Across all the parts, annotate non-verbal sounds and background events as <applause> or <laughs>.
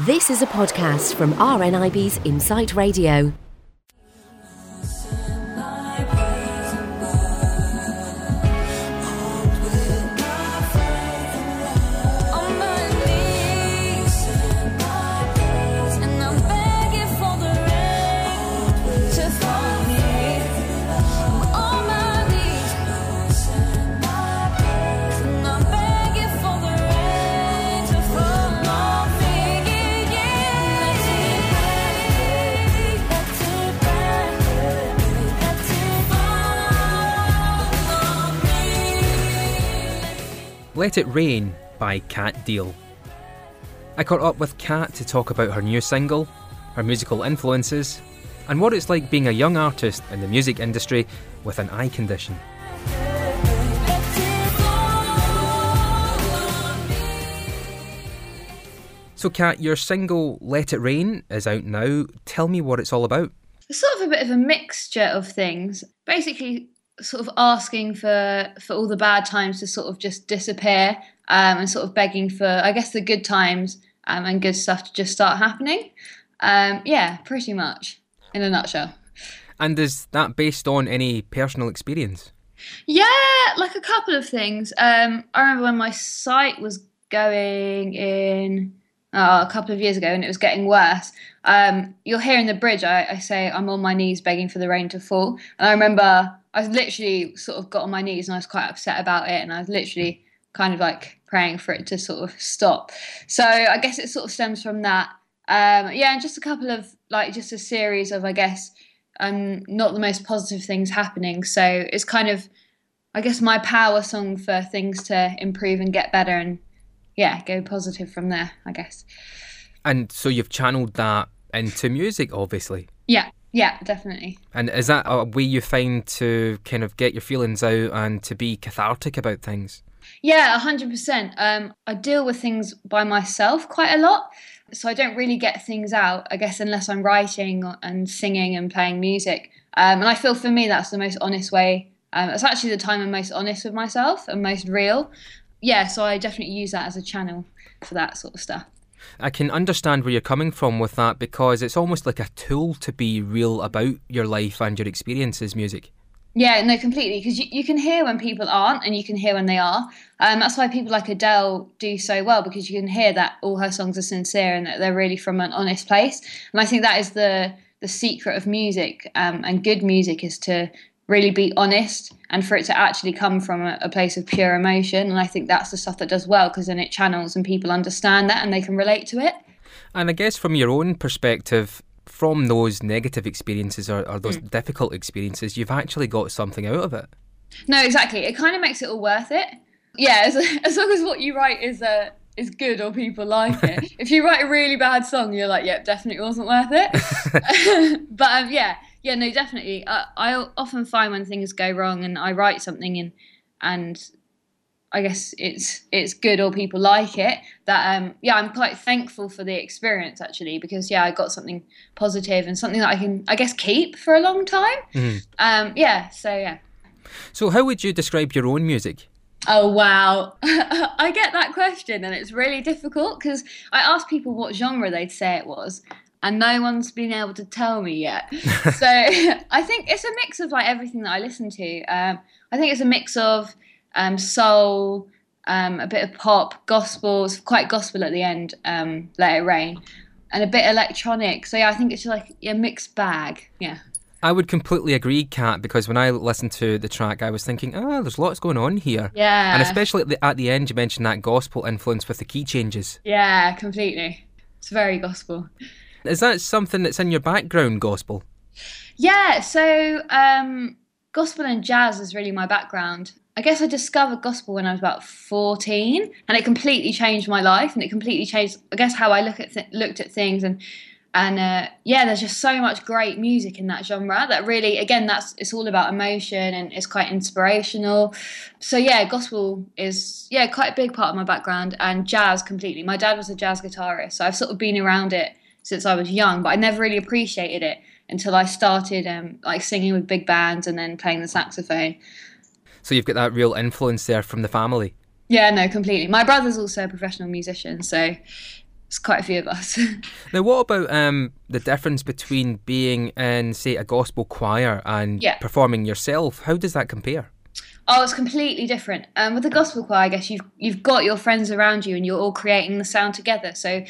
This is a podcast from RNIB's Insight Radio. Let It Rain by Kat Deal. I caught up with Kat to talk about her new single, her musical influences, and what it's like being a young artist in the music industry with an eye condition. So, Kat, your single Let It Rain is out now. Tell me what it's all about. It's sort of a bit of a mixture of things. Basically, sort of asking for for all the bad times to sort of just disappear, um, and sort of begging for, I guess, the good times um, and good stuff to just start happening. Um, yeah, pretty much in a nutshell. And is that based on any personal experience? Yeah, like a couple of things. Um, I remember when my sight was going in oh, a couple of years ago and it was getting worse. Um, you'll hear in the bridge, I, I say, I'm on my knees begging for the rain to fall. And I remember I was literally sort of got on my knees and I was quite upset about it. And I was literally kind of like praying for it to sort of stop. So I guess it sort of stems from that. Um, yeah, and just a couple of like just a series of, I guess, um, not the most positive things happening. So it's kind of, I guess, my power song for things to improve and get better and yeah, go positive from there, I guess. And so you've channeled that into music, obviously. Yeah, yeah, definitely. And is that a way you find to kind of get your feelings out and to be cathartic about things? Yeah, 100%. Um, I deal with things by myself quite a lot. So I don't really get things out, I guess, unless I'm writing and singing and playing music. Um, and I feel for me that's the most honest way. Um, it's actually the time I'm most honest with myself and most real. Yeah, so I definitely use that as a channel for that sort of stuff. I can understand where you're coming from with that because it's almost like a tool to be real about your life and your experiences, music. Yeah, no, completely. Because you, you can hear when people aren't, and you can hear when they are. Um, that's why people like Adele do so well because you can hear that all her songs are sincere and that they're really from an honest place. And I think that is the the secret of music um, and good music is to really be honest and for it to actually come from a, a place of pure emotion. And I think that's the stuff that does well because then it channels and people understand that and they can relate to it. And I guess from your own perspective, from those negative experiences or, or those difficult experiences, you've actually got something out of it. No, exactly. It kind of makes it all worth it. Yeah, as, <laughs> as long as what you write is uh, is good or people like it. <laughs> if you write a really bad song, you're like, yep, definitely wasn't worth it. <laughs> but um, yeah, yeah, no, definitely. Uh, I often find when things go wrong and I write something and and I guess it's it's good or people like it. That um, yeah, I'm quite thankful for the experience actually because yeah, I got something positive and something that I can I guess keep for a long time. Um, yeah, so yeah. So, how would you describe your own music? Oh wow, <laughs> I get that question and it's really difficult because I asked people what genre they'd say it was, and no one's been able to tell me yet. <laughs> so I think it's a mix of like everything that I listen to. Um, I think it's a mix of um, soul, um, a bit of pop, gospel. It's quite gospel at the end. Um, Let it rain, and a bit electronic. So yeah, I think it's like a mixed bag. Yeah. I would completely agree, Kat, because when I listened to the track, I was thinking, oh, there's lots going on here. Yeah. And especially at the, at the end, you mentioned that gospel influence with the key changes. Yeah, completely. It's very gospel. Is that something that's in your background, gospel? Yeah, so um, gospel and jazz is really my background. I guess I discovered gospel when I was about 14 and it completely changed my life and it completely changed I guess how I look at th- looked at things and and uh, yeah there's just so much great music in that genre that really again that's it's all about emotion and it's quite inspirational. So yeah, gospel is yeah quite a big part of my background and jazz completely. My dad was a jazz guitarist, so I've sort of been around it since I was young, but I never really appreciated it until I started um, like singing with big bands and then playing the saxophone. So you've got that real influence there from the family. Yeah, no, completely. My brother's also a professional musician, so it's quite a few of us. <laughs> Now, what about um, the difference between being in, say, a gospel choir and Yeah. performing yourself? How does that compare? Oh, it's completely different. Um, with the gospel choir, I guess you've you've got your friends around you, and you're all creating the sound together. So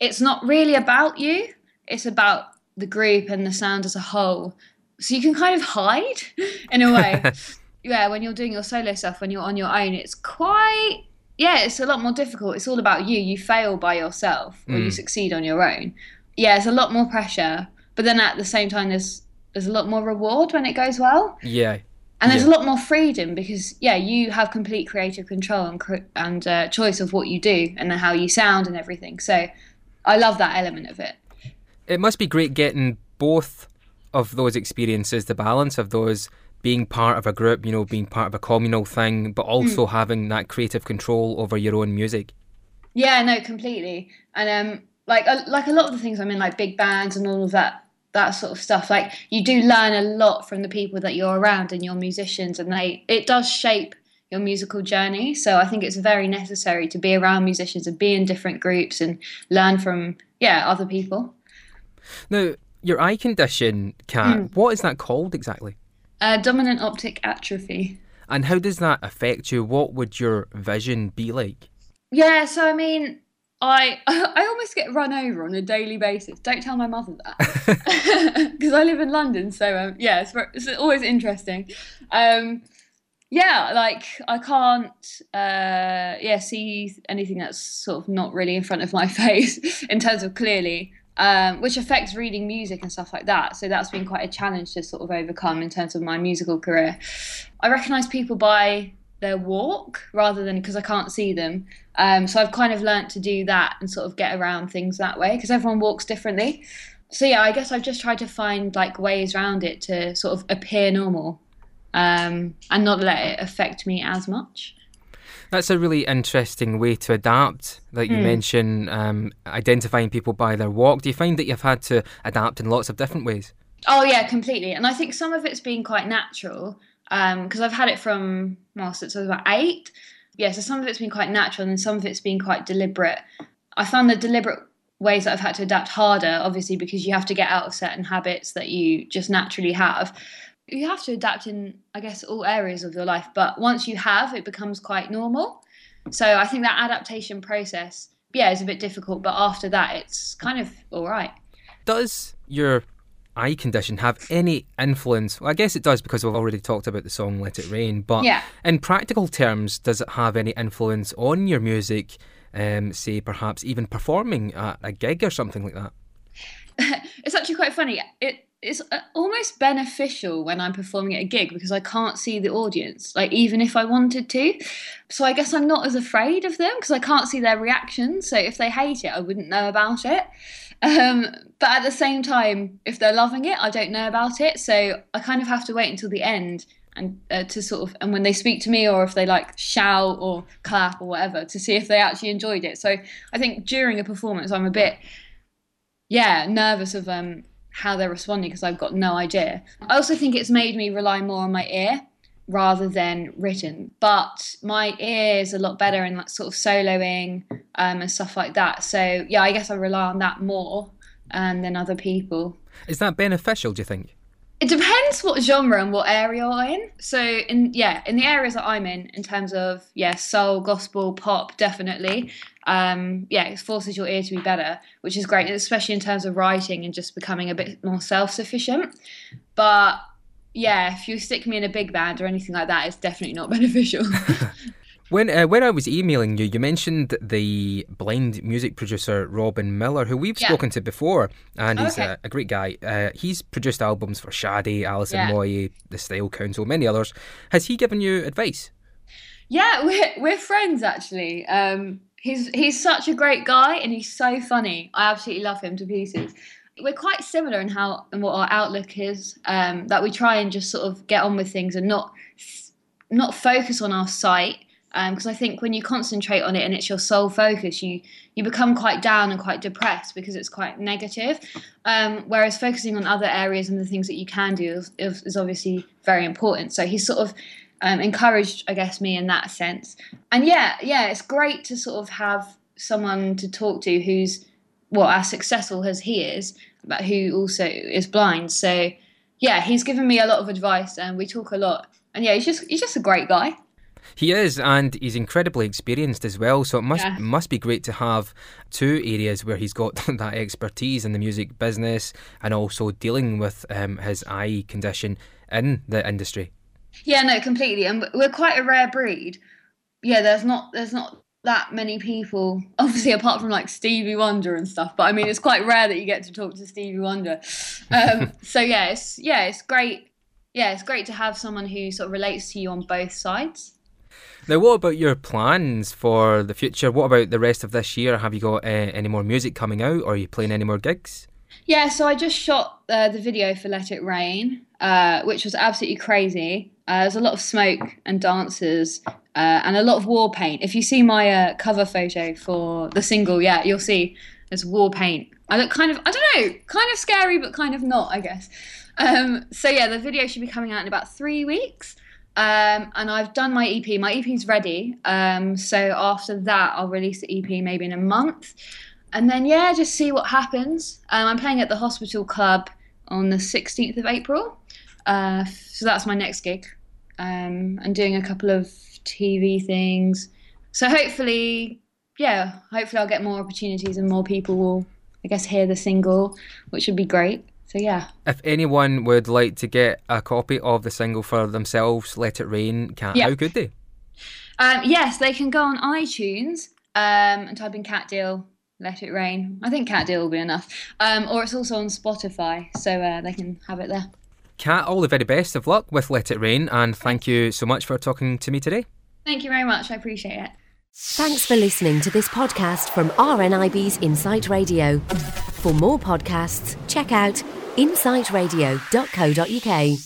it's not really about you; it's about the group and the sound as a whole. So you can kind of hide <laughs> in a way. <laughs> yeah, when you're doing your solo stuff, when you're on your own, it's quite yeah, it's a lot more difficult. It's all about you. You fail by yourself, or you succeed on your own. Yeah, it's a lot more pressure, but then at the same time, there's there's a lot more reward when it goes well Yeah. and there's Yeah. a lot more freedom because yeah you have complete creative control and and uh, choice of what you do and how you sound and everything so i love that element of it. It must be great getting both of those experiences, the balance of those being part of a group, you know, being part of a communal thing, but also having that creative control over your own music. yeah no completely. And um like a, like a lot of the things i'm in like big bands and all of that that sort of stuff like you do learn a lot from the people that you're around and your musicians and they it does shape your musical journey so i think it's very necessary to be around musicians and be in different groups and learn from yeah other people Now, your eye condition, Kat, what is that called exactly? uh, dominant optic atrophy And how does that affect you? What would your vision be like? Yeah, so I mean, I <laughs> I almost get run over on a daily basis. Don't tell my mother that <laughs> <laughs> because I live in London. So um, yeah, it's, it's always interesting. Um, yeah, like I can't uh, yeah see anything that's sort of not really in front of my <laughs> face in terms of clearly. Um, which affects reading music and stuff like that. So that's been quite a challenge to sort of overcome in terms of my musical career. I recognise people by their walk rather than because I can't see them. Um, so I've kind of learnt to do that and sort of get around things that way because everyone walks differently. So yeah, I guess I've just tried to find like ways around it to sort of appear normal um, and not let it affect me as much. That's a really interesting way to adapt. Like you mentioned, um, identifying people by their walk. Do you find that you've had to adapt in lots of different ways? Oh yeah, completely. And I think some of it's been quite natural because I've had it from well since I was about eight. Yeah, so some of it's been quite natural, and some of it's been quite deliberate. I found the deliberate ways that I've had to adapt harder, obviously, because you have to get out of certain habits that you just naturally have. You have to adapt in, I guess, all areas of your life. But once you have, it becomes quite normal. So I think that adaptation process, yeah, is a bit difficult. But after that, it's kind of all right. Does your eye condition have any influence? Well, I guess it does because we've already talked about the song Let It Rain. But Yeah. in practical terms, does it have any influence on your music? Um, say, perhaps even performing at a gig or something like that? <laughs> it's actually quite funny. It it's uh, almost beneficial when I'm performing at a gig because I can't see the audience, like even if I wanted to. So I guess I'm not as afraid of them because I can't see their reactions. So if they hate it, I wouldn't know about it. Um, but at the same time, if they're loving it, I don't know about it. So I kind of have to wait until the end and uh, to sort of and when they speak to me or if they like shout or clap or whatever to see if they actually enjoyed it. So I think during a performance, I'm a bit yeah nervous of um how they're responding because I've got no idea. I also think it's made me rely more on my ear rather than written. But my ear is a lot better in like sort of soloing um, and stuff like that. So yeah, I guess I rely on that more um, than other people. Is that beneficial, do you think? It depends what genre and what area you're in. So in yeah, in the areas that I'm in, in terms of yeah, soul, gospel, pop, definitely. Um, yeah, it forces your ear to be better, which is great, especially in terms of writing and just becoming a bit more self-sufficient. But yeah, if you stick me in a big band or anything like that, it's definitely not <laughs> beneficial. <laughs> When uh, when I was emailing you, you mentioned the blind music producer Robin Millar, who we've Yeah. spoken to before, and he's Okay. a, a great guy. Uh, he's produced albums for Sade, Alison Yeah. Moyet, The Style Council, many others. Has he given you advice? Yeah, we're we're friends actually. Um, he's he's such a great guy and he's so funny. I absolutely love him to pieces. We're quite similar in how and what our outlook is. Um, that we try and just sort of get on with things and not not focus on our sight. Because I think when you concentrate on it and it's your sole focus, you you become quite down and quite depressed because it's quite negative. Um, whereas focusing on other areas and the things that you can do is, is, obviously very important. So he's sort of um, encouraged, I guess, me in that sense. And yeah, yeah, it's great to sort of have someone to talk to who's well as successful as he is, but who also is blind. So yeah, he's given me a lot of advice, and we talk a lot. And yeah, he's just he's just a great guy. He is, and he's incredibly experienced as well. So it must Yeah. must be great to have two areas where he's got <laughs> that expertise in the music business and also dealing with um, his eye condition in the industry. Yeah, no, completely. And we're quite a rare breed. Yeah, there's not there's not that many people, <laughs> obviously apart from like Stevie Wonder and stuff. But I mean, it's quite rare that you get to talk to Stevie Wonder. Um, <laughs> so yeah, it's yeah, it's great. Yeah, it's great to have someone who sort of relates to you on both sides. Now, what about your plans for the future? What about the rest of this year? Have you got uh, any more music coming out, or are you playing any more gigs? Yeah, so I just shot uh, the video for Let It Rain, uh, which was absolutely crazy. Uh, there's a lot of smoke and dancers uh, and a lot of war paint. If you see my uh, cover photo for the single, yeah, you'll see there's war paint. I look kind of, I don't know, kind of scary, but kind of not, I guess. Um, so yeah, the video should be coming out in about three weeks. Um, and I've done my EP. My EP's ready. Um, so after that, I'll release the EP maybe in a month and then yeah, just see what happens. Um, I'm playing at the Hospital Club on the 16th of April, uh, so that's my next gig. Um, and doing a couple of TV things. So hopefully, yeah, hopefully I'll get more opportunities and more people will, I guess, hear the single, which would be great. So yeah, If anyone would like to get a copy of the single for themselves, Let It Rain, Kat, Yeah. how could they? um, yes, they can go on iTunes um, and type in Kat Deal. Let it rain. I think Kat Deal will be enough. Um, or it's also on Spotify, so uh, they can have it there. Kat, all the very best of luck with Let It Rain, and thank you so much for talking to me today. Thank you very much. I appreciate it. Thanks for listening to this podcast from RNIB's Insight Radio. For more podcasts, check out insightradio.co.uk.